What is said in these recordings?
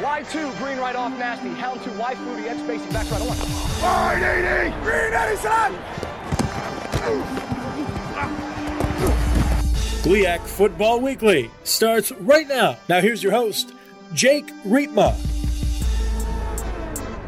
Y2, green right off nasty. Hound 2, Y fruity, edge spacing, back right on. Fine, 80! Green Edison! GLIAC Football Weekly starts right now. Now here's your host, Jake Riepma.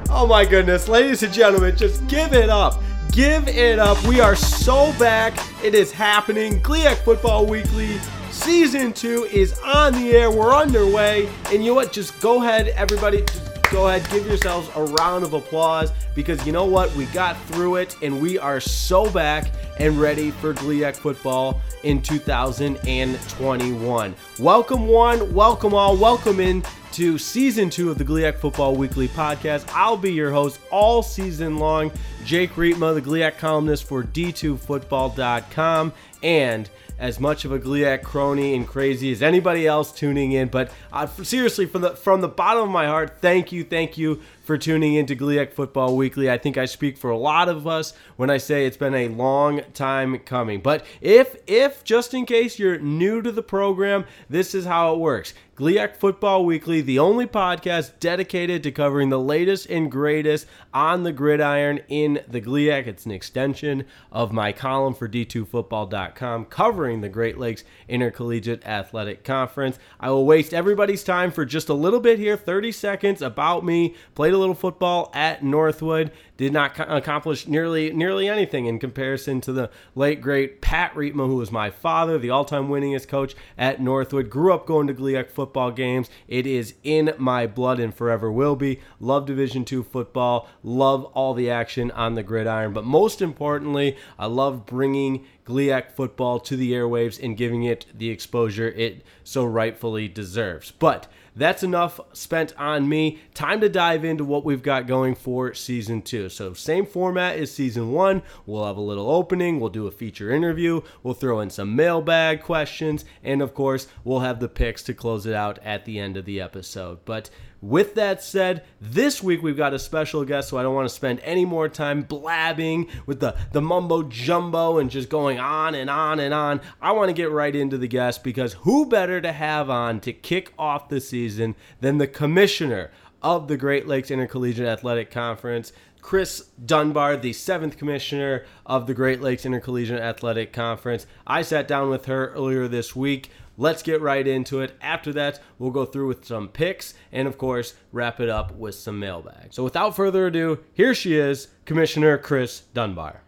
Oh my goodness, ladies and gentlemen, just give it up. Give it up. We are so back. It is happening. GLIAC Football Weekly Season 2 is on the air. We're underway. And you know what? Just go ahead, everybody. Just go ahead, give yourselves a round of applause because you know what? We got through it and we are so back and ready for GLIAC football in 2021. Welcome, one, welcome all, welcome in to season two of the GLIAC Football Weekly podcast. I'll be your host all season long, Jake Riepma, the GLIAC columnist for D2Football.com, and as much of a GLIAC crony and crazy as anybody else tuning in. But uh, seriously, from the from the bottom of my heart, thank you, thank you for tuning into GLIAC Football Weekly. I think I speak for a lot of us when I say it's been a long time coming. But if if just in case you're new to the program, this is how it works. GLIAC Football Weekly, the only podcast dedicated to covering the latest and greatest on the gridiron in the GLIAC. It's an extension of my column for D2Football.com covering the Great Lakes Intercollegiate Athletic Conference. I will waste everybody's time for just a little bit here 30 seconds about me. Played a little football at Northwood did not accomplish nearly nearly anything in comparison to the late great Pat Riepma, who was my father, the all-time winningest coach at Northwood. Grew up going to GLIAC football games. It is in my blood and forever will be. Love Division two football. Love all the action on the gridiron. But most importantly, I love bringing GLIAC football to the airwaves and giving it the exposure it so rightfully deserves. But that's enough spent on me. Time to dive into what we've got going for season two. So, same format as season one. We'll have a little opening, we'll do a feature interview, we'll throw in some mailbag questions, and of course, we'll have the picks to close it out at the end of the episode. But with that said, this week we've got a special guest, so I don't want to spend any more time blabbing with the, the mumbo jumbo and just going on and on and on. I want to get right into the guest because who better to have on to kick off the season than the commissioner of the Great Lakes Intercollegiate Athletic Conference, Chris Dunbar, the seventh commissioner of the Great Lakes Intercollegiate Athletic Conference. I sat down with her earlier this week. Let's get right into it. After that, we'll go through with some picks and, of course, wrap it up with some mailbag. So, without further ado, here she is, Commissioner Chris Dunbar.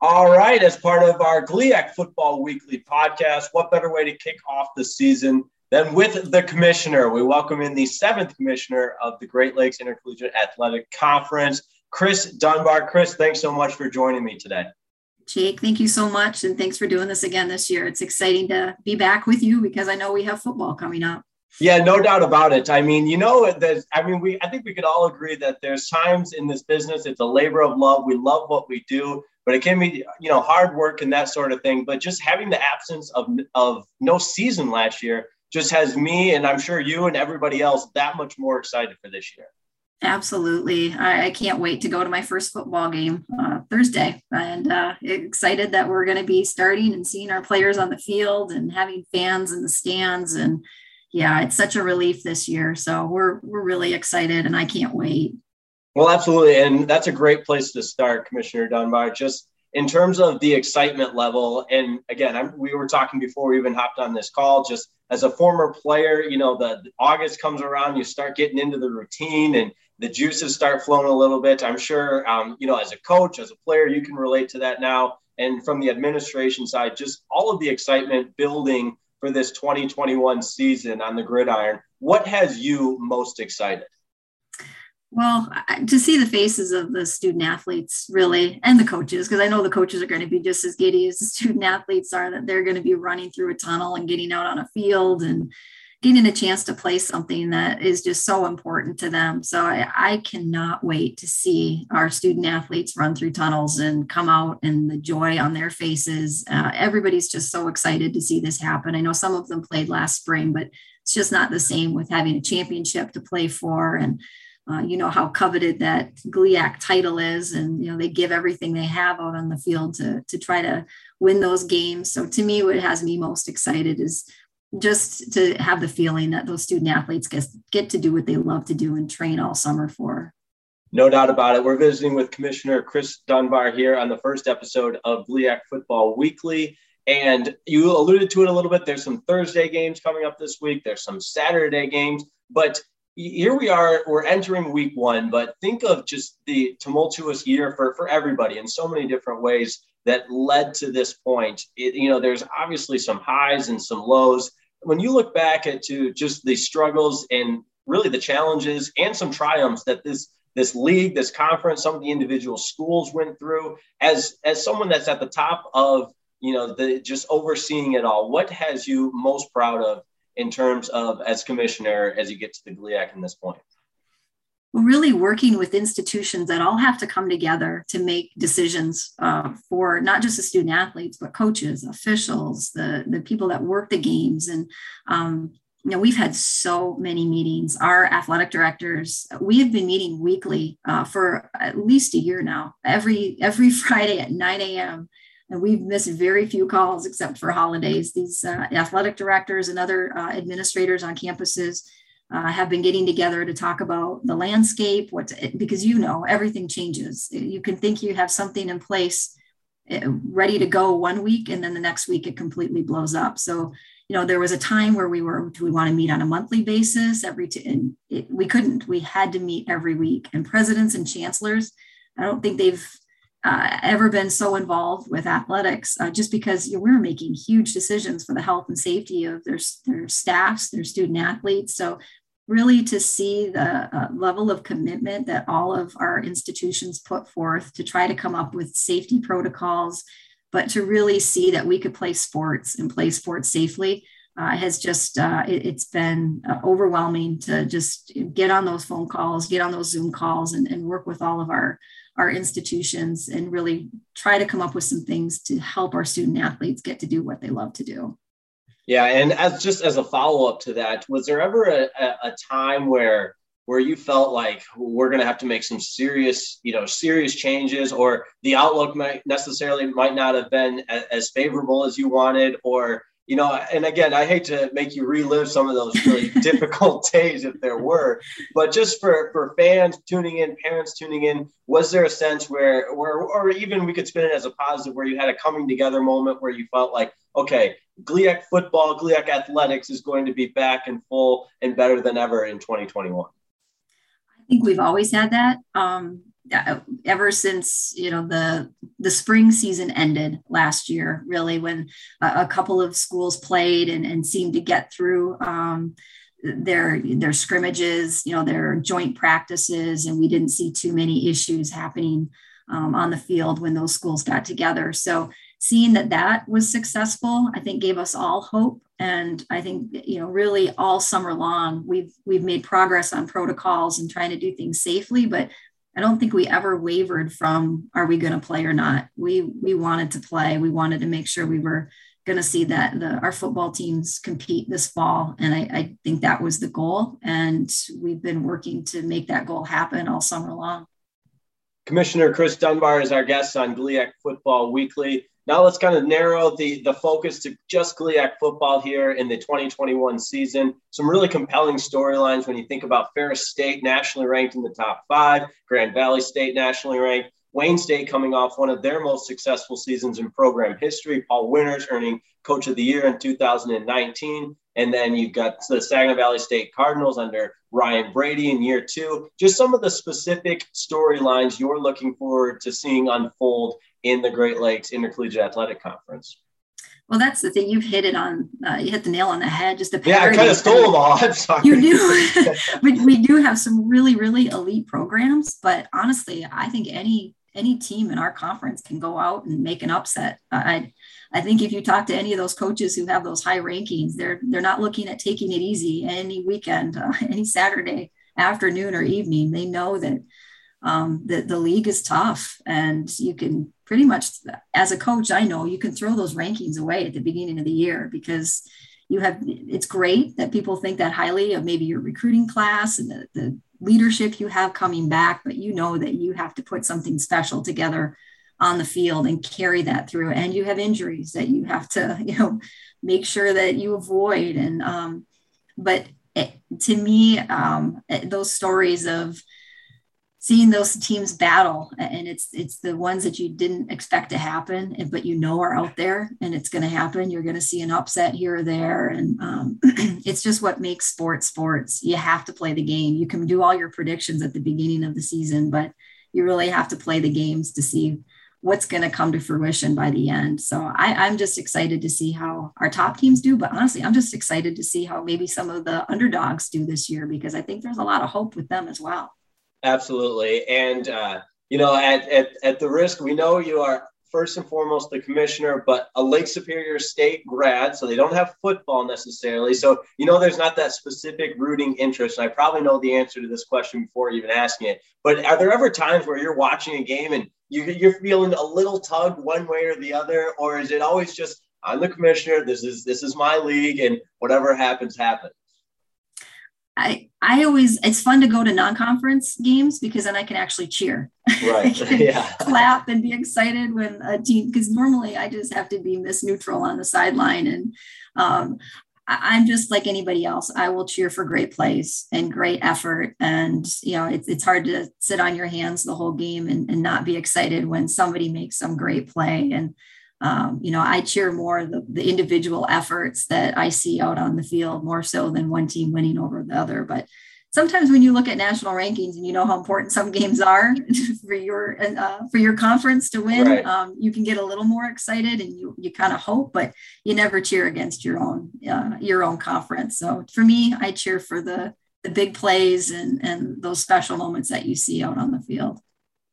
All right, as part of our GLIAC Football Weekly podcast, what better way to kick off the season than with the commissioner? We welcome in the seventh commissioner of the Great Lakes Intercollegiate Athletic Conference, Chris Dunbar. Chris, thanks so much for joining me today. Jake, thank you so much. And thanks for doing this again this year. It's exciting to be back with you because I know we have football coming up. Yeah, no doubt about it. I mean, you know, there's, I mean, we, I think we could all agree that there's times in this business, it's a labor of love. We love what we do, but it can be, you know, hard work and that sort of thing. But just having the absence of, of no season last year just has me, and I'm sure you and everybody else, that much more excited for this year. Absolutely. I, I, can't wait to go to my first football game uh, Thursday and uh, excited that we're going to be starting and seeing our players on the field and having fans in the stands. And yeah, it's such a relief this year. So we're, we're really excited and I can't wait. Well, absolutely. And that's a great place to start, Commissioner Dunbar. Just in terms of the excitement level, and again, I'm, we were talking before we even hopped on this call, just as a former player, you know, the, the August comes around, you start getting into the routine and the juices start flowing a little bit. I'm sure, um, you know, as a coach, as a player, you can relate to that now. And from the administration side, just all of the excitement building for this 2021 season on the gridiron. What has you most excited? Well, to see the faces of the student athletes, really, and the coaches, because I know the coaches are going to be just as giddy as the student athletes are, that they're going to be running through a tunnel and getting out on a field and getting a chance to play something that is just so important to them. So I, I, cannot wait to see our student athletes run through tunnels and come out and the joy on their faces. Uh, everybody's just so excited to see this happen. I know some of them played last spring, but it's just not the same with having a championship to play for. And uh, you know how coveted that GLIAC title is, and you know they give everything they have out on the field to to try to win those games. So to me, what has me most excited is just to have the feeling that those student athletes get, get to do what they love to do and train all summer for. No doubt about it. We're visiting with Commissioner Chris Dunbar here on the first episode of GLIAC Football Weekly. And you alluded to it a little bit. There's some Thursday games coming up this week, there's some Saturday games, but here we are, we're entering week one. But think of just the tumultuous year for, for everybody in so many different ways that led to this point. It, you know, there's obviously some highs and some lows. When you look back at to just the struggles and really the challenges and some triumphs that this this league, this conference, some of the individual schools went through, as as someone that's at the top of you know the just overseeing it all, what has you most proud of in terms of as commissioner as you get to the GLIAC in this point? Really working with institutions that all have to come together to make decisions uh, for not just the student athletes but coaches officials the, the people that work the games. And um, you know we've had so many meetings. Our athletic directors we have been meeting weekly uh, for at least a year now every every friday at 9 a.m and we've missed very few calls except for holidays. These uh, athletic directors and other uh, administrators on campuses uh, have been getting together to talk about the landscape what because you know everything changes. You can think you have something in place eh, ready to go one week and then the next week it completely blows up. So you know there was a time where we were do we want to meet on a monthly basis every two and it, we couldn't. We had to meet every week. And presidents and chancellors i don't think they've uh, ever been so involved with athletics uh, just because you know, we're making huge decisions for the health and safety of their, their staffs, their student athletes. So, really to see the uh, level of commitment that all of our institutions put forth to try to come up with safety protocols, but to really see that we could play sports and play sports safely. Uh, has just uh, it, has been uh, overwhelming to just get on those phone calls, get on those Zoom calls, and, and work with all of our our institutions and really try to come up with some things to help our student athletes get to do what they love to do. Yeah, and as just as a follow up to that, was there ever a, a time where where you felt like we're going to have to make some serious, you know, serious changes, or the outlook might necessarily might not have been as, as favorable as you wanted, or you know, and again, I hate to make you relive some of those really difficult days if there were, but just for for fans tuning in, parents tuning in, was there a sense where, where, or even we could spin it as a positive, where you had a coming together moment where you felt like, okay, GLIAC football, GLIAC athletics is going to be back in full and better than ever in 2021. I think we've always had that. Um, ever since you know the the spring season ended last year really when a, a couple of schools played and, and seemed to get through um, their their scrimmages you know their joint practices and we didn't see too many issues happening um, on the field when those schools got together. So seeing that that was successful i think gave us all hope. And i think you know really all summer long we've we've made progress on protocols and trying to do things safely but I don't think we ever wavered from are we going to play or not. We we wanted to play. We wanted to make sure we were going to see that the, our football teams compete this fall, and I, I think that was the goal. And we've been working to make that goal happen all summer long. Commissioner Chris Dunbar is our guest on GLIAC Football Weekly. Now let's kind of narrow the, the focus to just GLIAC football here in the 2021 season. Some really compelling storylines when you think about Ferris State nationally ranked in the top five, Grand Valley State nationally ranked, Wayne State coming off one of their most successful seasons in program history, Paul Winters earning Coach of the Year in 2019. And then you've got the Saginaw Valley State Cardinals under Ryan Brady in year two. Just some of the specific storylines you're looking forward to seeing unfold in the Great Lakes Intercollegiate Athletic Conference. Well, that's the thing. You've hit it on. Uh, you hit the nail on the head. Just a yeah, I kind of stole them all. I'm sorry. You do. we, we do have some really, really elite programs, but honestly, I think any any team in our conference can go out and make an upset. I I think if you talk to any of those coaches who have those high rankings, they're they're not looking at taking it easy any weekend, uh, any Saturday afternoon or evening. They know that um, the, the league is tough and you can pretty much as a coach i know you can throw those rankings away at the beginning of the year because you have it's great that people think that highly of maybe your recruiting class and the, the leadership you have coming back but you know that you have to put something special together on the field and carry that through. And you have injuries that you have to, you know, make sure that you avoid. And, um, but it, to me, um, those stories of, seeing those teams battle and it's it's the ones that you didn't expect to happen but you know are out there and it's going to happen. You're going to see an upset here or there and um, it's just what makes sports sports. You have to play the game. You can do all your predictions at the beginning of the season but you really have to play the games to see what's going to come to fruition by the end. So I, i'm just excited to see how our top teams do but honestly i'm just excited to see how maybe some of the underdogs do this year because i think there's a lot of hope with them as well Absolutely. And, uh, you know, at, at, at the risk, we know you are first and foremost the commissioner, but a Lake Superior State grad, so they don't have football necessarily. So, you know, there's not that specific rooting interest. And I probably know the answer to this question before even asking it. But are there ever times where you're watching a game and you, you're feeling a little tug one way or the other? Or is it always just, I'm the commissioner, this is this is my league, and whatever happens, happens? I I always it's fun to go to non-conference games because then I can actually cheer. Right. yeah. clap and be excited when a team because normally I just have to be miss neutral on the sideline and um, I'm just like anybody else. I will cheer for great plays and great effort. And, you know, it's, it's hard to sit on your hands the whole game and, and not be excited when somebody makes some great play. And um, you know, I cheer more the, the individual efforts that I see out on the field more so than one team winning over the other. But sometimes when you look at national rankings and you know how important some games are for your uh, for your conference to win, right. um, you can get a little more excited and you you kind of hope, but you never cheer against your own uh, your own conference. So for me, I cheer for the the big plays and and those special moments that you see out on the field.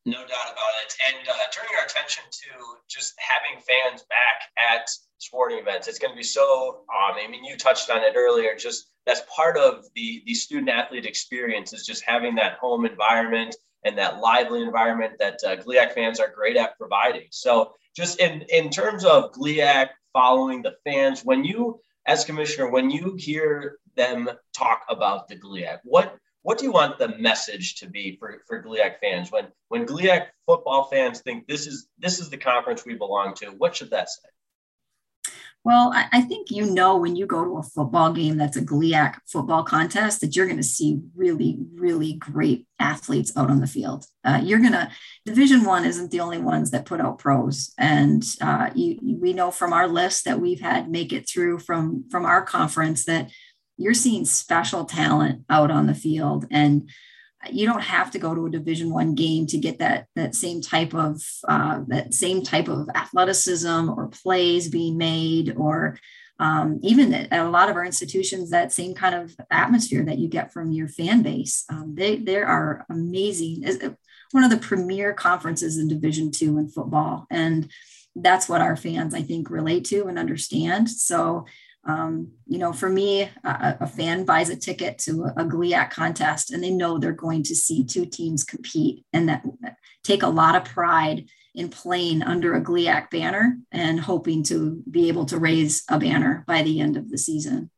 No doubt about it. And uh, turning our attention to just having fans back at sporting events, it's going to be so. Um, I mean, you touched on it earlier. Just that's part of the the student athlete experience is just having that home environment and that lively environment that uh, GLIAC fans are great at providing. So, just in in terms of GLIAC following the fans, when you as commissioner, when you hear them talk about the GLIAC, what what do you want the message to be for, for GLIAC fans when when GLIAC football fans think this is this is the conference we belong to? What should that say? Well, I, I think you know when you go to a football game that's a GLIAC football contest that you're going to see really, really great athletes out on the field. Uh, you're going to Division One isn't the only ones that put out pros, and uh, you, we know from our list that we've had make it through from from our conference that you're seeing special talent out on the field and you don't have to go to a division one game to get that that same type of uh, that same type of athleticism or plays being made or um, even at a lot of our institutions that same kind of atmosphere that you get from your fan base um, they they are amazing. One of the premier conferences in division two in football and that's what our fans i think relate to and understand. So um, you know, for me, a, a, fan buys a ticket to a, GLIAC contest and they know they're going to see two teams compete and that take a lot of pride in playing under a GLIAC banner and hoping to be able to raise a banner by the end of the season.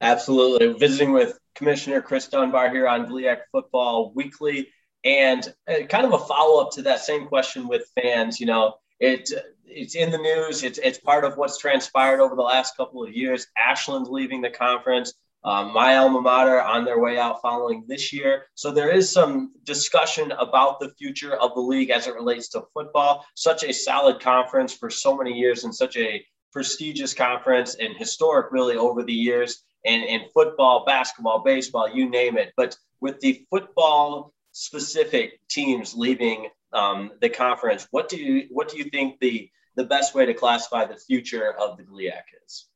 Absolutely. Visiting with Commissioner Chris Dunbar here on GLIAC Football Weekly. And uh, kind of a follow up to that same question with fans, you know, it it's in the news. It's it's part of what's transpired over the last couple of years. Ashland's leaving the conference. Um, my alma mater on their way out following this year. So there is some discussion about the future of the league as it relates to football. Such a solid conference for so many years and such a prestigious conference and historic, really, over the years. And in football, basketball, baseball, you name it. But with the football specific teams leaving um, the conference, what do you what do you think the the best way to classify the future of the GLIAC is?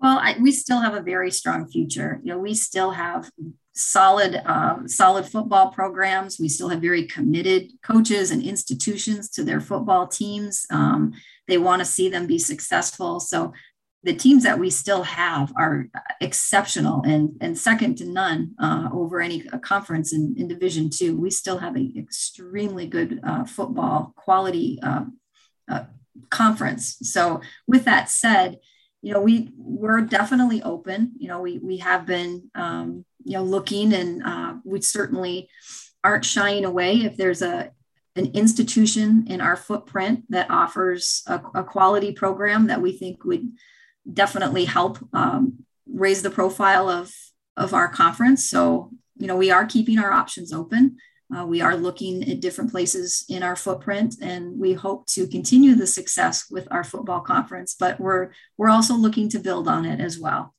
Well, I, we still have a very strong future. You know, we still have solid, um, solid football programs. We still have very committed coaches and institutions to their football teams. Um, they want to see them be successful. So the teams that we still have are exceptional and, and second to none uh, over any conference in, in Division Two. We still have an extremely good uh, football quality uh, uh conference. So with that said, you know, we we're definitely open. You know, we we have been um, you know looking, and uh, we certainly aren't shying away if there's a an institution in our footprint that offers a, a quality program that we think would definitely help um, raise the profile of of our conference. So you know we are keeping our options open. Uh, we are looking at different places in our footprint, and we hope to continue the success with our football conference. But we're we're also looking to build on it as well.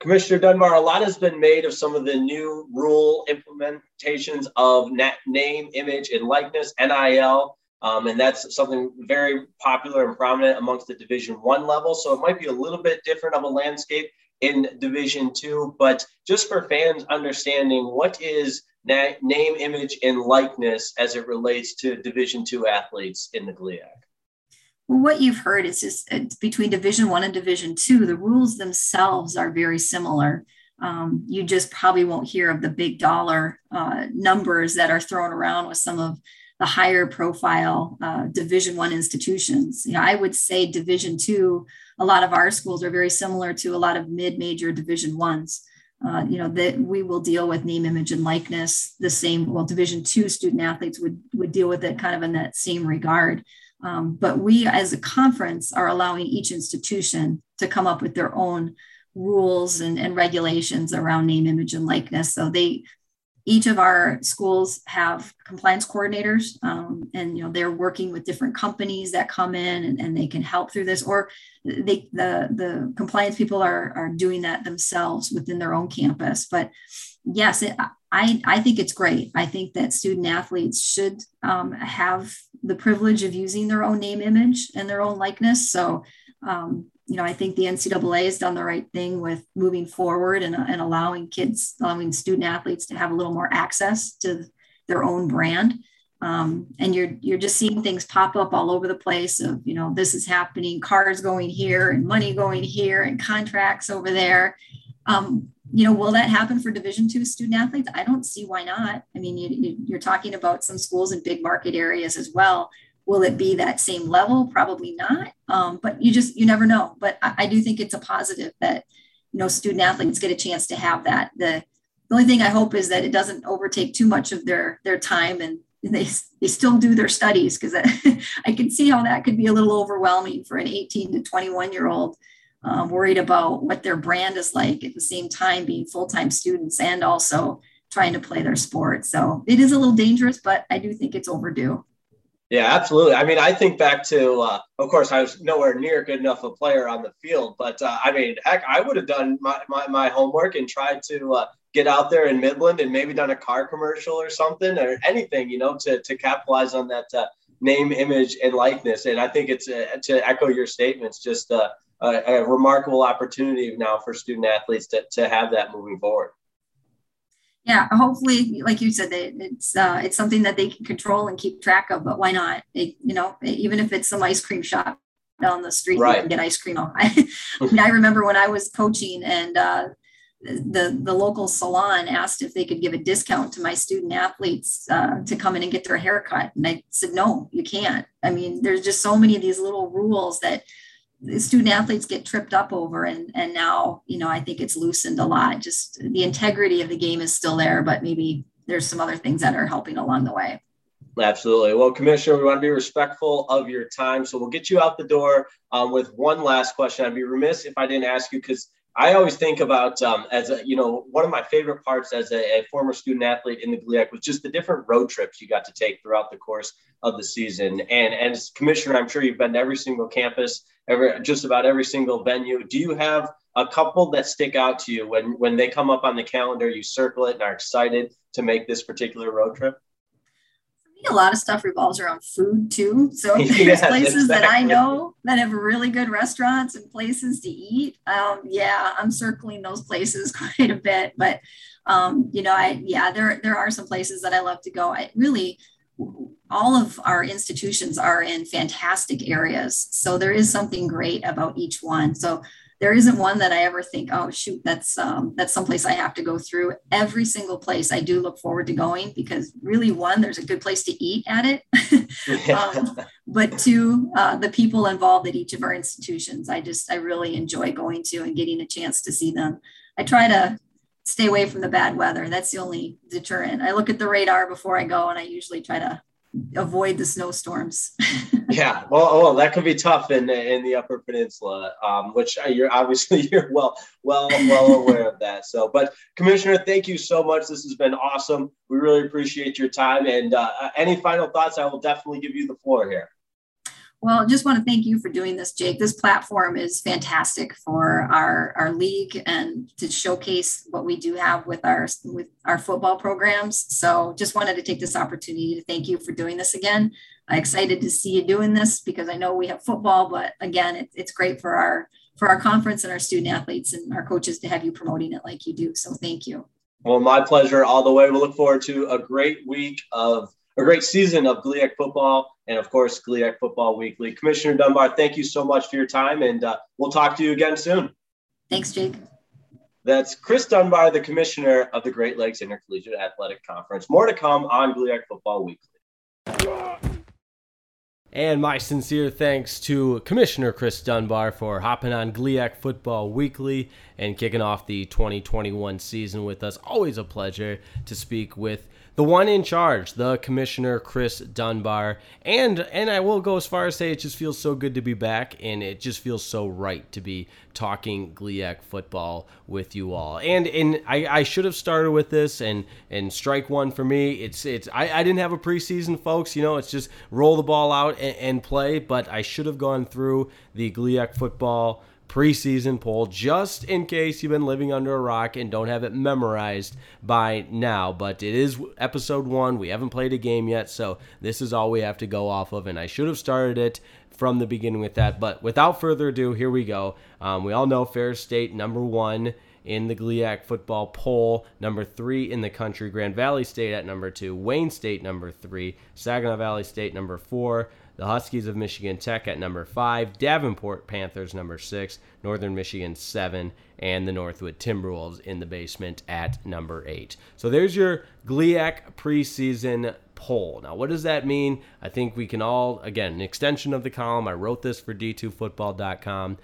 Commissioner Dunbar, a lot has been made of some of the new rule implementations of net name, image, and likeness (NIL), um, and that's something very popular and prominent amongst the Division One level. So it might be a little bit different of a landscape in Division Two, but just for fans understanding what is na- name, image, and likeness as it relates to Division Two athletes in the GLIAC. Well, what you've heard is just between Division One and Division Two, the rules themselves are very similar. Um, you just probably won't hear of the big dollar uh, numbers that are thrown around with some of the higher profile uh, Division One institutions. You know, I would say Division Two. A lot of our schools are very similar to a lot of mid-major Division Ones. Uh, you know that we will deal with name, image, and likeness the same. Well, Division Two student athletes would would deal with it kind of in that same regard. Um, but we, as a conference, are allowing each institution to come up with their own rules and, and regulations around name, image, and likeness. So they each of our schools have compliance coordinators um, and you know they're working with different companies that come in and, and they can help through this or they, the the compliance people are are doing that themselves within their own campus. But yes it, I, I think it's great. I think that student athletes should um, have the privilege of using their own name image and their own likeness. So um, you know, I think the NCAA has done the right thing with moving forward and, and allowing kids, allowing student athletes to have a little more access to their own brand. Um, and you're you're just seeing things pop up all over the place of you know this is happening, cars going here and money going here and contracts over there. Um, you know, will that happen for Division two student athletes? I don't see why not. I mean, you, you're talking about some schools in big market areas as well Will it be that same level? Probably not. Um, but you just you never know. But I, I, do think it's a positive that you know student athletes get a chance to have that. The the only thing I hope is that it doesn't overtake too much of their their time and they they still do their studies because I, can see how that could be a little overwhelming for an 18 to 21 year old. Um, worried about what their brand is like at the same time being full-time students and also trying to play their sport. So it is a little dangerous, but I do think it's overdue. Yeah, absolutely. I mean, I think back to, uh, of course, I was nowhere near good enough a player on the field, but uh, I mean, heck, I would have done my, my, my, homework and tried to uh, get out there in Midland and maybe done a car commercial or something or anything, you know, to, to capitalize on that uh, name, image, and likeness. And I think it's uh, to echo your statements, just uh, a, a remarkable opportunity now for student athletes to, to have that moving forward yeah hopefully like you said it's uh, it's something that they can control and keep track of but why not? It, you know even if it's some ice cream shop down the street right. and get ice cream I, mean, I remember when i was coaching and uh, the the local salon asked if they could give a discount to my student athletes uh, to come in and get their haircut and i said no you can't. I mean there's just so many of these little rules that student athletes get tripped up over and and now you know i think it's loosened a lot. Just the integrity of the game is still there but maybe there's some other things that are helping along the way. Absolutely. Well commissioner we want to be respectful of your time so we'll get you out the door um, with one last question. I'd be remiss if i didn't ask you because I always think about um, as a, you know, one of my favorite parts as a, a, former student athlete in the GLIAC was just the different road trips you got to take throughout the course of the season. And, and as commissioner, I'm sure you've been to every single campus, every, just about every single venue. Do you have a couple that stick out to you when, when they come up on the calendar, you circle it and are excited to make this particular road trip? A lot of stuff revolves around food too. So there's yes, places exactly. that I know that have really good restaurants and places to eat. Um, yeah, I'm circling those places quite a bit. But um, you know, I yeah, there there are some places that I love to go. I really all of our institutions are in fantastic areas. So there is something great about each one. So there isn't one that I ever think, oh shoot, that's um, that's someplace I have to go through. Every single place I do look forward to going because really, one, there's a good place to eat at it, um, but two, uh, the people involved at each of our institutions, I just I really enjoy going to and getting a chance to see them. I try to stay away from the bad weather. That's the only deterrent. I look at the radar before I go, and I usually try to avoid the snowstorms. yeah, well, oh, that could be tough in in the Upper Peninsula, um, which you're obviously you're well well well aware of that. So, but Commissioner, thank you so much. This has been awesome. We really appreciate your time. And uh, any final thoughts? I will definitely give you the floor here. Well, just want to thank you for doing this, Jake. This platform is fantastic for our, our league and to showcase what we do have with our with our football programs. So just wanted to take this opportunity to thank you for doing this again. I'm excited to see you doing this because I know we have football, but again, it, it's great for our for our conference and our student athletes and our coaches to have you promoting it like you do. So thank you. Well, my pleasure all the way. We look forward to a great week of a great season of GLIAC football and, of course, GLIAC Football Weekly. Commissioner Dunbar, thank you so much for your time, and uh, we'll talk to you again soon. Thanks, Jake. That's Chris Dunbar, the commissioner of the Great Lakes Intercollegiate Athletic Conference. More to come on GLIAC Football Weekly. And my sincere thanks to Commissioner Chris Dunbar for hopping on GLIAC Football Weekly and kicking off the 2021 season with us. Always a pleasure to speak with the one in charge, the commissioner Chris Dunbar, and and I will go as far as say it just feels so good to be back, and it just feels so right to be talking GLIAC football with you all. And and I, I should have started with this, and and strike one for me. It's it's I, I didn't have a preseason, folks. You know, it's just roll the ball out and, and play. But I should have gone through the GLIAC football preseason poll just in case you've been living under a rock and don't have it memorized by now. But it is episode one. We haven't played a game yet, so this is all we have to go off of. And I should have started it from the beginning with that. But without further ado, here we go. Um, we all know Ferris State, number one in the GLIAC football poll. Number three in the country, Grand Valley State at number two, Wayne State number three, Saginaw Valley State number four, the Huskies of Michigan Tech at number five, Davenport Panthers number six, Northern Michigan seven, and the Northwood Timberwolves in the basement at number eight. So there's your GLIAC preseason poll. Now, what does that mean? I think we can all, again, an extension of the column. I wrote this for d2football.com.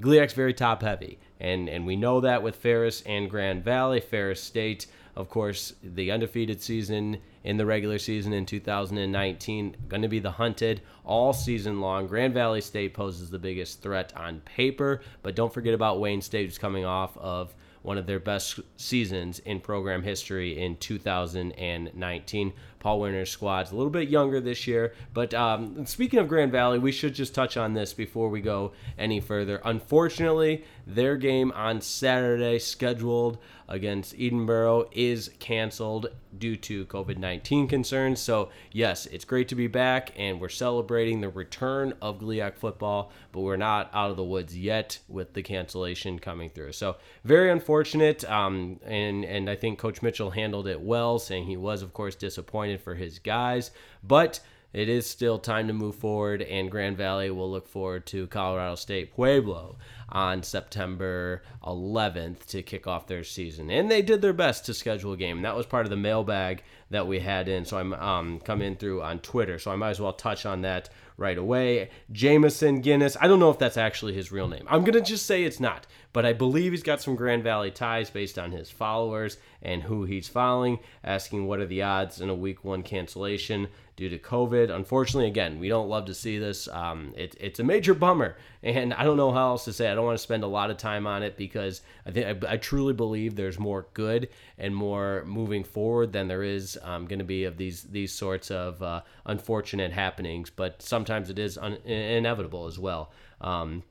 GLIAC's very top heavy, and, and we know that with Ferris and Grand Valley. Ferris State, of course, the undefeated season in the regular season in 2019. Going to be the hunted all season long. Grand Valley State poses the biggest threat on paper, but don't forget about Wayne State, who's coming off of one of their best seasons in program history in 2019. Paul Winters' squad's a little bit younger this year. But um, speaking of Grand Valley, we should just touch on this before we go any further. Unfortunately, their game on Saturday, scheduled against Edinboro, is canceled due to COVID 19 concerns. So, yes, it's great to be back, and we're celebrating the return of GLIAC football, but we're not out of the woods yet with the cancellation coming through. So, very unfortunate. Um, and, and I think Coach Mitchell handled it well, saying he was, of course, disappointed for his guys. But it is still time to move forward, and Grand Valley will look forward to Colorado State Pueblo on September 11th to kick off their season. And they did their best to schedule a game. That was part of the mailbag that we had in. So I'm um, coming through on Twitter. So I might as well touch on that right away. Jameson Guinness. I don't know if that's actually his real name. I'm going to just say it's not. But I believe he's got some Grand Valley ties based on his followers and who he's following, asking what are the odds in a week one cancellation due to COVID. Unfortunately, again, we don't love to see this. Um, it, it's a major bummer, and I don't know how else to say. I don't want to spend a lot of time on it because I think I, I truly believe there's more good and more moving forward than there is um, going to be of these these sorts of uh, unfortunate happenings. But sometimes it is un- inevitable as well. Um,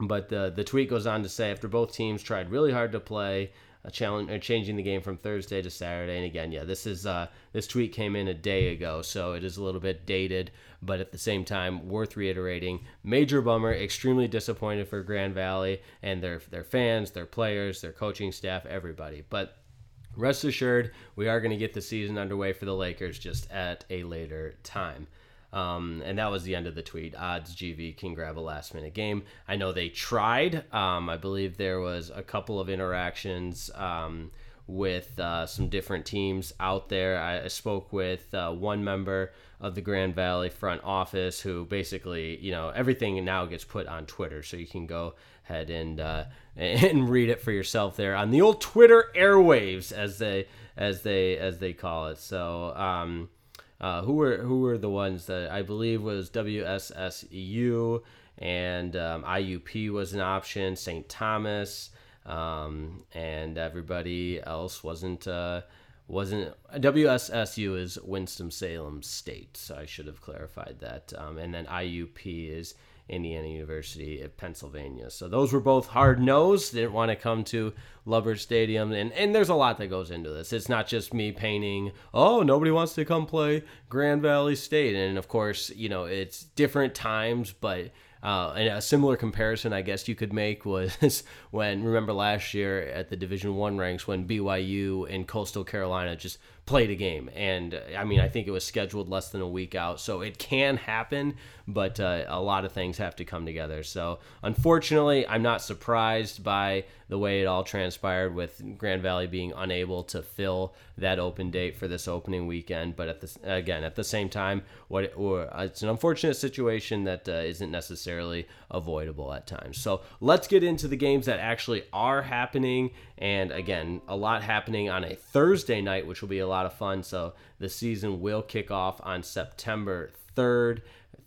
but the the tweet goes on to say after both teams tried really hard to play a challenge or changing the game from Thursday to Saturday. And again, yeah, this is uh, this tweet came in a day ago, so it is a little bit dated, but at the same time worth reiterating. Major bummer, extremely disappointed for Grand Valley and their their fans, their players, their coaching staff, everybody. But rest assured, we are going to get the season underway for the Lakers just at a later time. Um, and that was the end of the tweet. Odds GV can grab a last minute game. I know they tried. Um, I believe there was a couple of interactions um, with uh, some different teams out there. I, I spoke with uh, one member of the Grand Valley front office who basically, you know, everything now gets put on Twitter, so you can go ahead and uh, and read it for yourself there on the old Twitter airwaves, as they as they as they call it. So. Um, uh, who were who were the ones that I believe was WSSU and um, IUP was an option, St. Thomas, um, and everybody else wasn't uh, wasn't WSSU is Winston Salem State, so I should have clarified that. Um, and then IUP is Indiana University of Pennsylvania. So those were both hard nosed. Didn't want to come to Lubbers Stadium, and and there's a lot that goes into this. It's not just me painting. Oh, nobody wants to come play Grand Valley State, and of course, you know it's different times, but uh, and a similar comparison, I guess you could make was when remember last year at the Division One ranks when BYU and Coastal Carolina just played a game, and I mean I think it was scheduled less than a week out, so it can happen, but uh, a lot of things have to come together. So unfortunately, I'm not surprised by the way it all transpired with Grand Valley being unable to fill that open date for this opening weekend. But at the again at the same time, what it, it's an unfortunate situation that uh, not necessarily avoidable at times. So let's get into the games that actually are happening. And again, a lot happening on a Thursday night, which will be a lot of fun. So the season will kick off on September 3rd.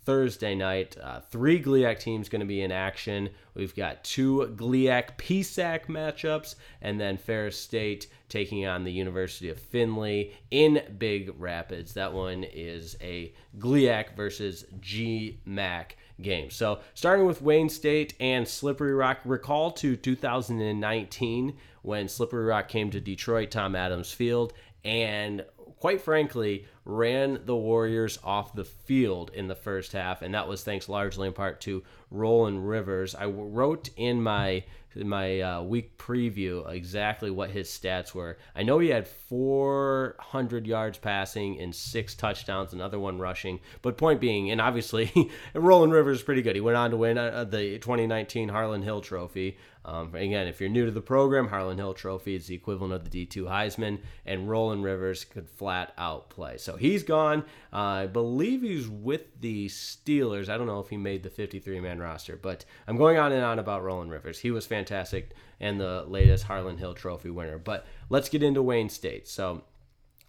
Thursday night. Uh, three GLIAC teams going to be in action. We've got two GLIAC PSAC matchups, and then Ferris State taking on the University of Findlay in Big Rapids. That one is a GLIAC versus GMAC game. So, starting with Wayne State and Slippery Rock, recall to 2019 when Slippery Rock came to Detroit, Tom Adams Field, and quite frankly, ran the Warriors off the field in the first half, and that was thanks largely in part to Roland Rivers. I wrote in my my uh, week preview exactly what his stats were. I know he had 400 yards passing and six touchdowns, another one rushing. But point being, and obviously, Roland Rivers is pretty good. He went on to win uh, the 2019 Harlan Hill Trophy. Um, again, if you're new to the program, Harlan Hill Trophy is the equivalent of the D2 Heisman, and Roland Rivers could flat out play. So he's gone. Uh, I believe he's with the Steelers. I don't know if he made the 53 man roster, but I'm going on and on about Roland Rivers. He was fantastic and the latest Harlan Hill Trophy winner. But let's get into Wayne State. So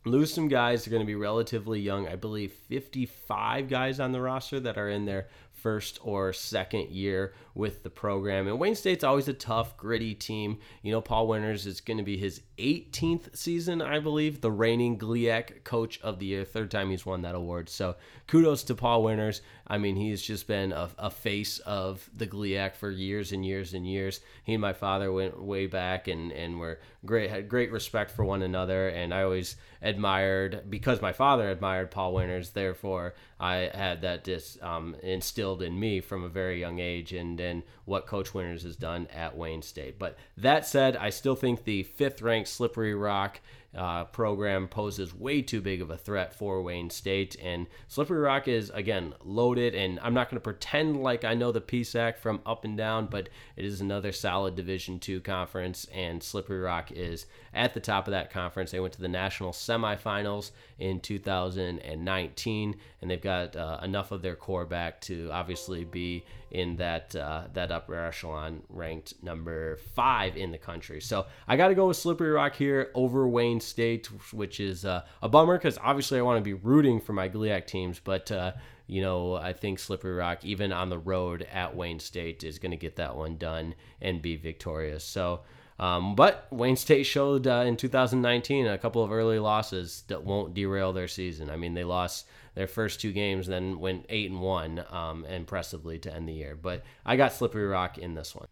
lose some guys. They're going to be relatively young. I believe 55 guys on the roster that are in their first or second year with the program. And Wayne State's always a tough, gritty team. You know, Paul Winters is going to be his 18th season, I believe, the reigning GLIAC Coach of the Year, third time he's won that award. So kudos to Paul Winters. I mean, he's just been a, a face of the GLIAC for years and years and years. He and my father went way back and, and were great, had great respect for one another. And I always admired, because my father admired Paul Winters, therefore I had that dis, um, instilled in me from a very young age. And then what Coach Winters has done at Wayne State. But that said, I still think the fifth ranked Slippery Rock uh, program poses way too big of a threat for Wayne State. And Slippery Rock is, again, loaded. And I'm not going to pretend like I know the PSAC from up and down, but it is another solid Division two conference. And Slippery Rock is at the top of that conference. They went to the national semifinals in 2019, and they've got uh, enough of their core back to obviously be in that uh, that upper echelon, ranked number five in the country. So I got to go with Slippery Rock here over Wayne State, which is uh, a bummer because obviously I want to be rooting for my GLIAC teams, but uh, you know, I think Slippery Rock, even on the road at Wayne State, is going to get that one done and be victorious. So, um, but Wayne State showed uh, in 2019 a couple of early losses that won't derail their season. I mean, they lost their first two games, then went eight and one, um, impressively to end the year. But I got Slippery Rock in this one.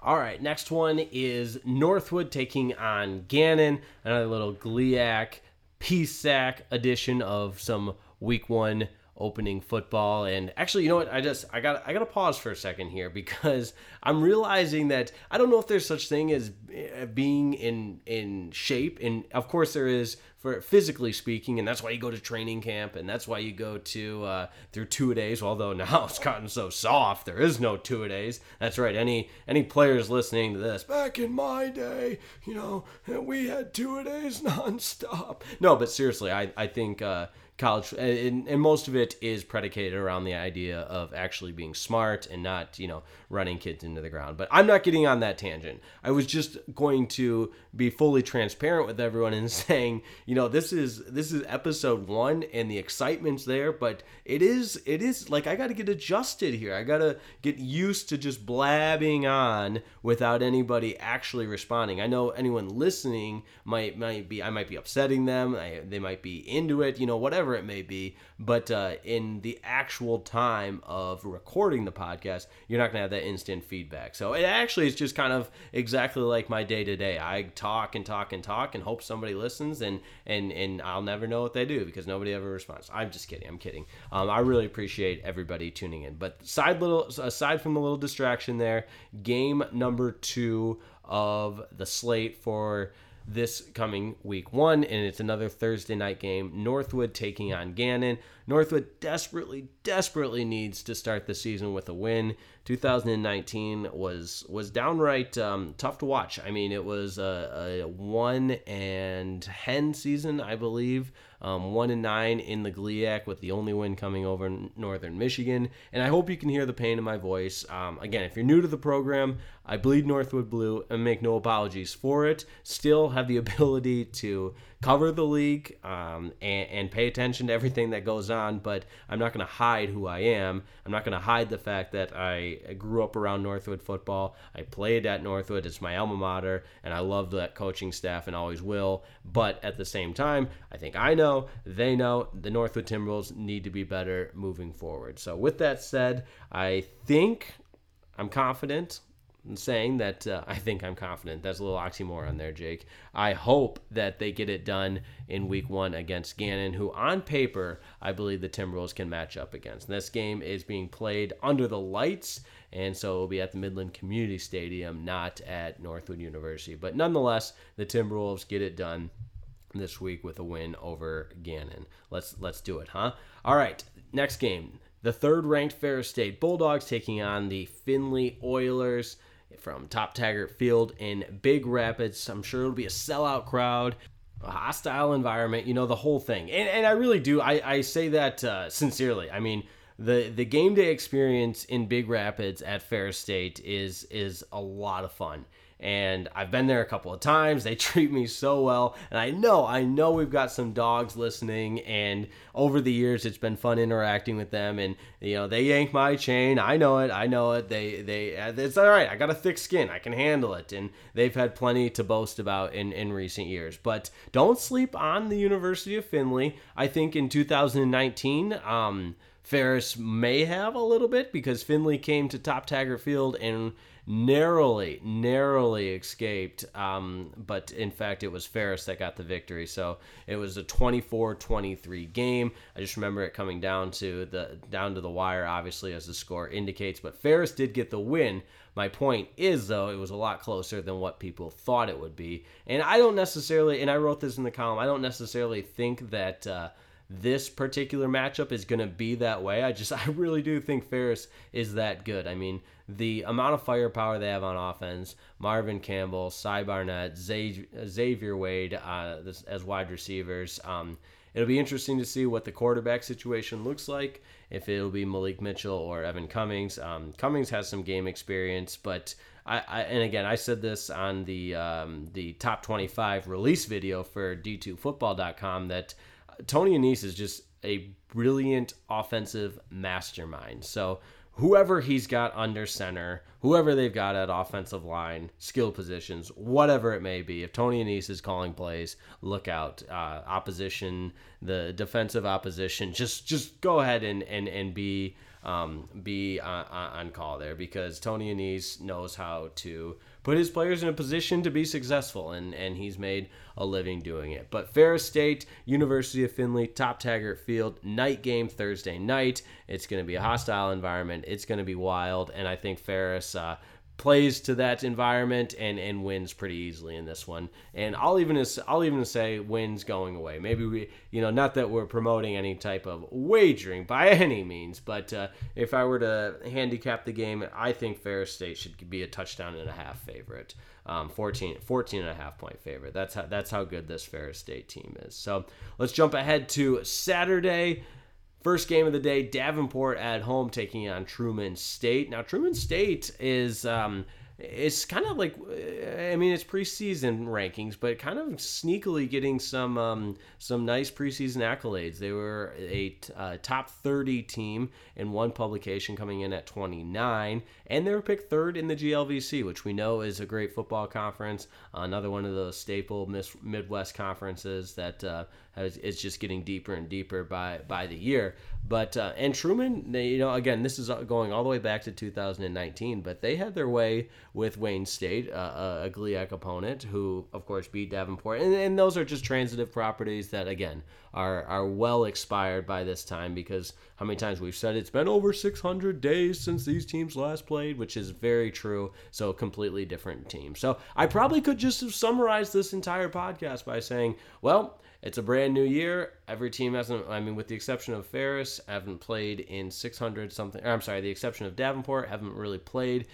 All right, next one is Northwood taking on Gannon, another little GLIAC PSAC edition of some Week One opening football. And actually you know what? I just i got i got to pause for a second here because i'm realizing that i don't know if there's such thing as eh, being in in shape. And of course there is for physically speaking and that's why you go to training camp and that's why you go to uh, through two days. Although now it's gotten so soft there is no two days. That's right. Any any players listening to this back in my day you know we had two days nonstop. No but seriously i i think uh college uh, and, and most of it is predicated around the idea of actually being smart and not you know running kids into the ground. But i'm not getting on that tangent. I was just going to be fully transparent with everyone and saying you know this is this is episode one and the excitement's there but it is it is like i got to get adjusted here. I got to get used to just blabbing on without anybody actually responding. I know anyone listening might might be i might be upsetting them. I, they might be into it you know whatever whatever it may be. But uh, in the actual time of recording the podcast, you're not going to have that instant feedback. So it actually is just kind of exactly like my day to day. I talk and talk and talk and hope somebody listens, and and and I'll never know what they do because nobody ever responds. I'm just kidding. I'm kidding. Um, I really appreciate everybody tuning in. But side little aside from the little distraction there, game number two of the slate for this coming week one, and it's another Thursday night game. Northwood taking on Gannon. Northwood desperately, desperately needs to start the season with a win. 2019 was was downright um, tough to watch. I mean, it was a, a one and ten season, I believe. Um, one and nine in the GLIAC with the only win coming over Northern Michigan. And I hope you can hear the pain in my voice. Um, again, if you're new to the program, I bleed Northwood blue and make no apologies for it. Still have the ability to cover the league um, and, and, pay attention to everything that goes on, but I'm not going to hide who I am. I'm not going to hide the fact that I grew up around Northwood football. I played at Northwood, it's my alma mater, and I love that coaching staff and always will. But at the same time, I think I know, they know, the Northwood Timberwolves need to be better moving forward. So, with that said, I think I'm confident saying that uh, I think I'm confident. That's a little oxymoron there, Jake. I hope that they get it done in week one against Gannon, who on paper I believe the Timberwolves can match up against. And this game is being played under the lights, and so it will be at the Midland Community Stadium, not at Northwood University. But nonetheless, the Timberwolves get it done this week with a win over Gannon. Let's let's do it, huh? All right, next game. The third ranked Ferris State Bulldogs taking on the Findlay Oilers from Top Taggart Field in Big Rapids. I'm sure it'll be a sellout crowd, a hostile environment, you know, the whole thing. And, and I really do, I, I say that uh, sincerely. I mean, the the game day experience in Big Rapids at Ferris State is is a lot of fun and I've been there a couple of times. They treat me so well, and I know, I know we've got some dogs listening, and over the years it's been fun interacting with them, and you know they yank my chain. I know it, I know it. They they it's all right. I got a thick skin. I can handle it, and they've had plenty to boast about in in recent years. But don't sleep on the University of Findlay. I think in 2019. Um, Ferris may have a little bit because Findlay came to Top Taggart Field and narrowly, narrowly escaped. Um, but in fact, it was Ferris that got the victory. So it was a 24-23 game. I just remember it coming down to the down to the wire, obviously, as the score indicates. But Ferris did get the win. My point is, though, it was a lot closer than what people thought it would be. And I don't necessarily, and I wrote this in the column, I don't necessarily think that. Uh, this particular matchup is going to be that way. I just, I really do think Ferris is that good. I mean, the amount of firepower they have on offense Marvin Campbell, Cy Barnett, Xavier Wade uh, as wide receivers. Um, it'll be interesting to see what the quarterback situation looks like, if it'll be Malik Mitchell or Evan Cummings. Um, Cummings has some game experience, but. I, I, and again, I said this on the um, the top 25 release video for D2Football.com that Tony Annese is just a brilliant offensive mastermind. So whoever he's got under center, whoever they've got at offensive line, skill positions, whatever it may be, if Tony Annese is calling plays, look out. Uh, opposition, the defensive opposition, just just go ahead and and and be um, be on, on, call there because Tony Annese knows how to put his players in a position to be successful, and and he's made a living doing it. But Ferris State, University of Findlay, Top Taggart Field, night game Thursday night. It's going to be a hostile environment. It's going to be wild, and I think Ferris. Uh, plays to that environment and and wins pretty easily in this one. And I'll even I'll even say wins going away. Maybe we you know not that we're promoting any type of wagering by any means, but uh, if I were to handicap the game, I think Ferris State should be a touchdown and a half favorite. Um, 14, 14 and a half point favorite. That's how that's how good this Ferris State team is. So let's jump ahead to Saturday. First game of the day, Davenport at home taking on Truman State. Now, Truman State is. Um, it's kind of like I mean it's preseason rankings, but kind of sneakily getting some um, some nice preseason accolades. They were a uh, top 30 team in one publication, coming in at 29, and they were picked third in the GLVC, which we know is a great football conference. another one of those staple Midwest conferences that uh, is just getting deeper and deeper by by the year. But uh, and Truman, you know, again, this is going all the way back to 2019, but they had their way with Wayne State, uh, a GLIAC opponent, who of course beat Davenport, and, and those are just transitive properties that again are are well expired by this time because how many times we've said it's been over 600 days since these teams last played, which is very true. So completely different team. So I probably could just have summarized this entire podcast by saying, well it's a brand new year. Every team hasn't, I mean, with the exception of Ferris, haven't played in 600 something. I'm sorry, the exception of Davenport, haven't really played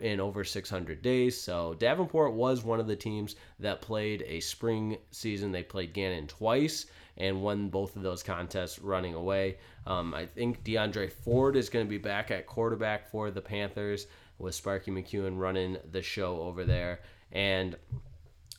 in over 600 days. So Davenport was one of the teams that played a spring season. They played Gannon twice and won both of those contests running away. Um, I think DeAndre Ford is going to be back at quarterback for the Panthers with Sparky McEwen running the show over there. And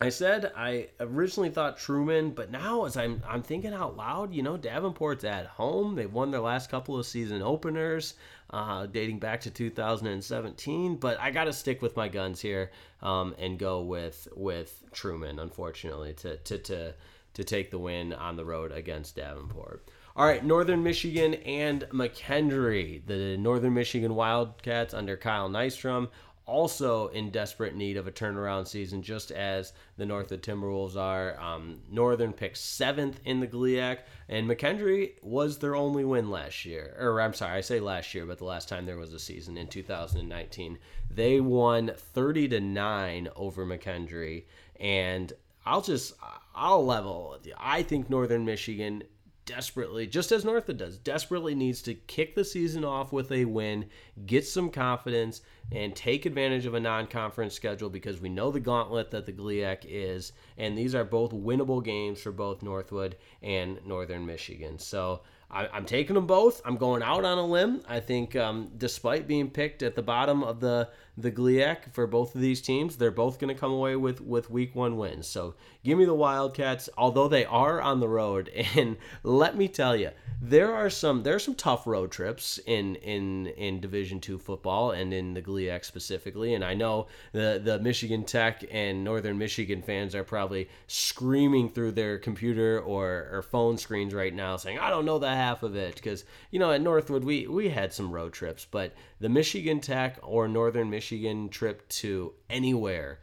I said I originally thought Truman, but now as I'm I'm thinking out loud, you know, Davenport's at home. They've won their last couple of season openers, uh, dating back to 2017. But I got to stick with my guns here um, and go with with Truman, unfortunately, to to to to take the win on the road against Davenport. All right, Northern Michigan and McKendree, the Northern Michigan Wildcats under Kyle Nystrom also in desperate need of a turnaround season, just as the Northwood Timberwolves are. Um, Northern picked seventh in the GLIAC, and McKendree was their only win last year. Or I'm sorry, I say last year, but the last time there was a season in 2019, they won 30 to nine over McKendree, and I'll just I'll level. I think Northern Michigan desperately, just as Northwood does, desperately needs to kick the season off with a win, get some confidence, and take advantage of a non-conference schedule because we know the gauntlet that the GLIAC is, and these are both winnable games for both Northwood and Northern Michigan. So I, am taking them both. I'm going out on a limb. I think, um, despite being picked at the bottom of the the GLIAC for both of these teams, they're both going to come away with with Week One wins. So give me the Wildcats, although they are on the road. And let me tell you, there are some there are some tough road trips in in in Division Two football and in the GLIAC specifically. And I know the the Michigan Tech and Northern Michigan fans are probably screaming through their computer or or phone screens right now, saying, "I don't know the half of it because you know at Northwood we we had some road trips, but the Michigan Tech or Northern Michigan trip to anywhere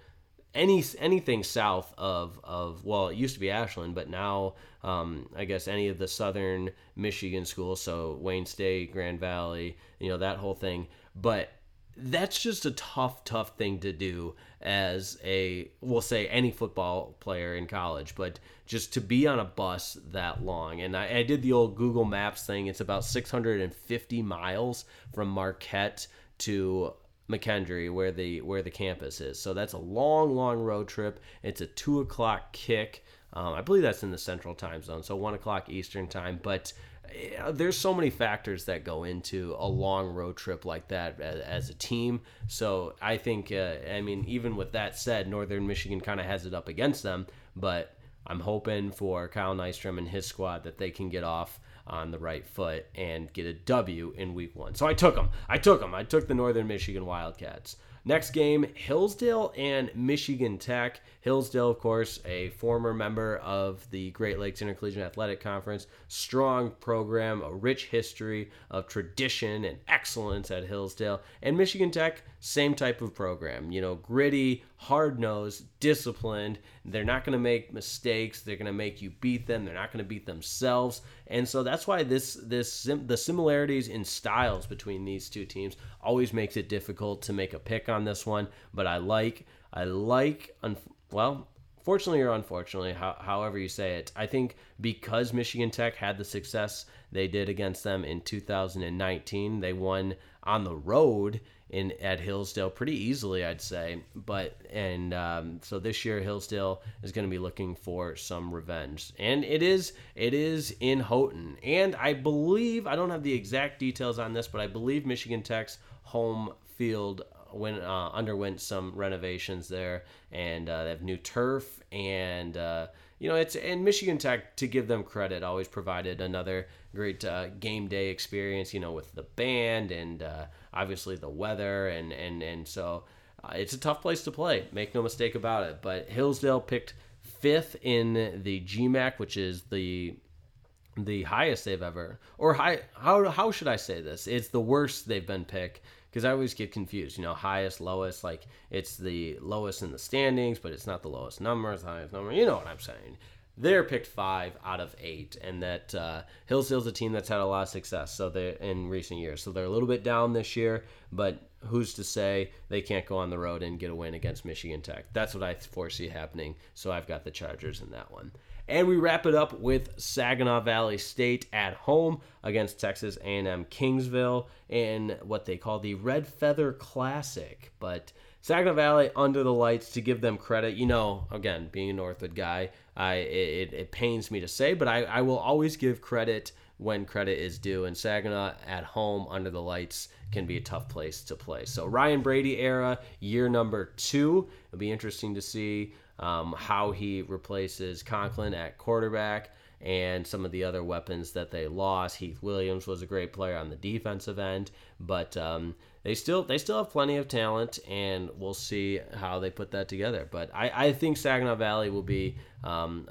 any anything south of of well it used to be Ashland but now um, I guess any of the southern Michigan schools so Wayne State Grand Valley you know that whole thing. But that's just a tough tough thing to do as a we'll say any football player in college but just to be on a bus that long and I, I did the old google maps thing it's about 650 miles from marquette to McKendree, where the where the campus is. So that's a long, long road trip. It's a two o'clock kick. Um, I believe that's in the Central Time Zone, so one o'clock Eastern Time. But there's so many factors that go into a long road trip like that as, as a team. So I think, uh, I mean, even with that said, Northern Michigan kind of has it up against them. But I'm hoping for Kyle Nystrom and his squad that they can get off on the right foot and get a W in week one. So I took them. I took them. I took the Northern Michigan Wildcats. Next game, Hillsdale and Michigan Tech. Hillsdale, of course, a former member of the Great Lakes Intercollegiate Athletic Conference. Strong program, a rich history of tradition and excellence at Hillsdale. And Michigan Tech, same type of program. You know, gritty, hard nosed, disciplined. They're not going to make mistakes. They're going to make you beat them. They're not going to beat themselves. And so that's why this this the similarities in styles between these two teams always makes it difficult to make a pick on this one. But I like I like well fortunately or unfortunately, how, however you say it, I think because Michigan Tech had the success they did against them in 2019, they won on the road in at Hillsdale pretty easily, I'd say. But and um, so this year Hillsdale is going to be looking for some revenge, and it is it is in Houghton, and I believe I don't have the exact details on this, but I believe Michigan Tech's home field went uh, underwent some renovations there, and uh, they have new turf, and uh, you know it's and Michigan Tech to give them credit always provided another great uh, game day experience. You know with the band and uh, obviously the weather, and and and so it's a tough place to play. Make no mistake about it. But Hillsdale picked fifth in the GMAC, which is the the highest they've ever or high how how should I say this? It's the worst they've been picked because I always get confused. You know, highest, lowest, like it's the lowest in the standings, but it's not the lowest number, it's the highest number. You know what I'm saying? They're picked five out of eight, and that uh, Hillsdale's a team that's had a lot of success. So they in recent years, so they're a little bit down this year, but who's to say they can't go on the road and get a win against Michigan Tech? That's what I foresee happening. So I've got the Chargers in that one. And we wrap it up with Saginaw Valley State at home against Texas A&M Kingsville in what they call the Red Feather Classic. But Saginaw Valley under the lights to give them credit. You know, again, being a Northwood guy, I it, it pains me to say, but I, I will always give credit when credit is due. And Saginaw at home under the lights can be a tough place to play. So Ryan Brady era, year number two. It'll be interesting to see um, how he replaces Conklin at quarterback and some of the other weapons that they lost. Heath Williams was a great player on the defensive end, but um, they still they still have plenty of talent, and we'll see how they put that together. But I, I think Saginaw Valley will be um,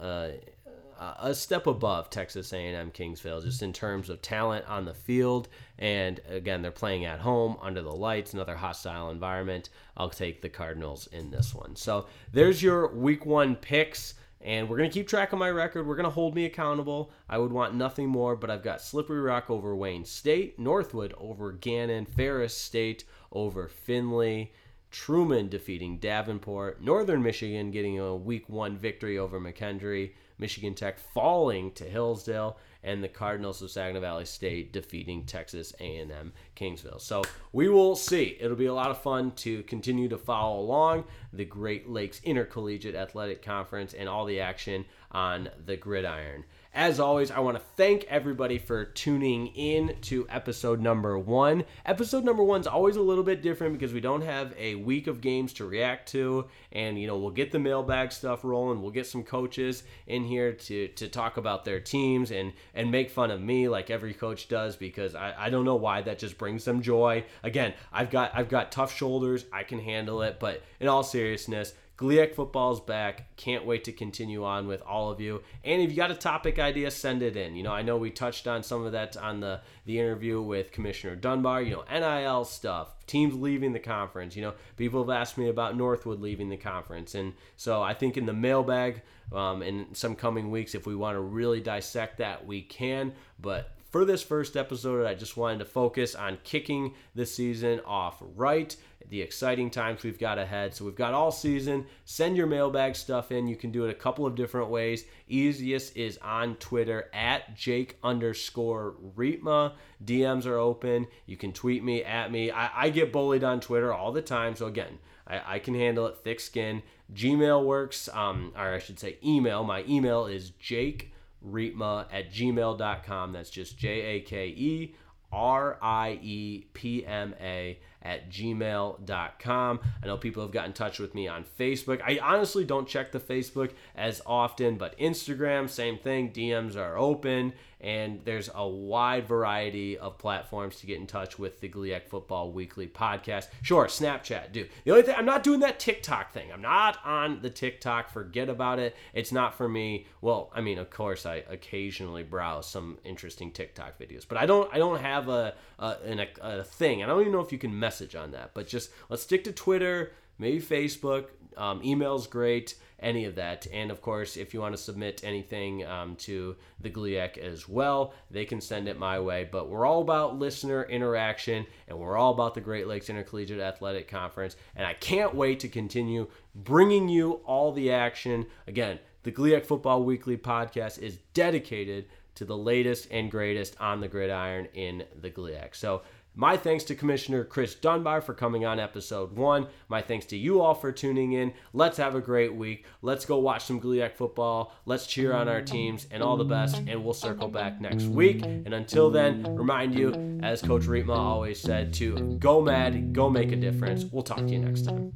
uh, a step above Texas A&M Kingsville just in terms of talent on the field and again they're playing at home under the lights another hostile environment I'll take the Cardinals in this one so there's your week 1 picks and we're going to keep track of my record. We're going to hold me accountable. I would want nothing more, but I've got Slippery Rock over Wayne State, Northwood over Gannon, Ferris State over Findlay, Truman defeating Davenport, Northern Michigan getting a week one victory over McKendree, Michigan Tech falling to Hillsdale, and the Cardinals of Saginaw Valley State defeating Texas A&M Kingsville. So we will see. It'll be a lot of fun to continue to follow along the Great Lakes Intercollegiate Athletic Conference and all the action on the gridiron. As always, I want to thank everybody for tuning in to episode number one. Episode number one is always a little bit different because we don't have a week of games to react to, and you know we'll get the mailbag stuff rolling. We'll get some coaches in here to to talk about their teams and and make fun of me like every coach does because I, I don't know why that just brings them joy. Again, I've got I've got tough shoulders. I can handle it, but in all seriousness GLIAC football's back. Can't wait to continue on with all of you. And if you got a topic idea, send it in. You know, I know we touched on some of that on the the interview with Commissioner Dunbar. You know, NIL stuff, teams leaving the conference. You know, people have asked me about Northwood leaving the conference, and so I think in the mailbag um, in some coming weeks, if we want to really dissect that, we can. But for this first episode, I just wanted to focus on kicking the season off right, the exciting times we've got ahead. So we've got all season. Send your mailbag stuff in. You can do it a couple of different ways. Easiest is on Twitter at Jake underscore Riepma. DMs are open. You can tweet me at me. I, I get bullied on Twitter all the time. So again, I, I can handle it. Thick skin. Gmail works, um, or I should say email. My email is Jake riepma at gmail.com. That's just J A K E R I E P M A at gmail.com. I know people have gotten in touch with me on Facebook. I honestly don't check the Facebook as often, but Instagram, same thing. DMs are open, and there's a wide variety of platforms to get in touch with the GLIAC Football Weekly podcast. Sure, Snapchat, do. The only thing, I'm not doing that TikTok thing. I'm not on the TikTok. Forget about it. It's not for me. Well, I mean, of course, I occasionally browse some interesting TikTok videos, but I don't, I don't have a, a, a, a thing. I don't even know if you can message on that. But just let's stick to Twitter, maybe Facebook. Um, email's great any of that. And of course, if you want to submit anything um, to the GLIAC as well, they can send it my way. But we're all about listener interaction and we're all about the Great Lakes Intercollegiate Athletic Conference. And I can't wait to continue bringing you all the action. Again, the GLIAC Football Weekly podcast is dedicated to the latest and greatest on the gridiron in the GLIAC. So, my thanks to Commissioner Chris Dunbar for coming on episode one. My thanks to you all for tuning in. Let's have a great week. Let's go watch some GLIAC football. Let's cheer on our teams and all the best. And we'll circle back next week. And until then, remind you, as Coach Riepma always said, to go mad, go make a difference. We'll talk to you next time.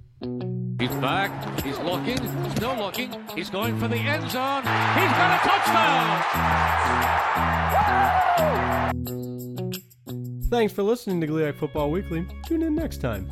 He's back. He's looking. Still looking. He's going for the end zone. He's got a touchdown. Thanks for listening to GLIAC Football Weekly. Tune in next time.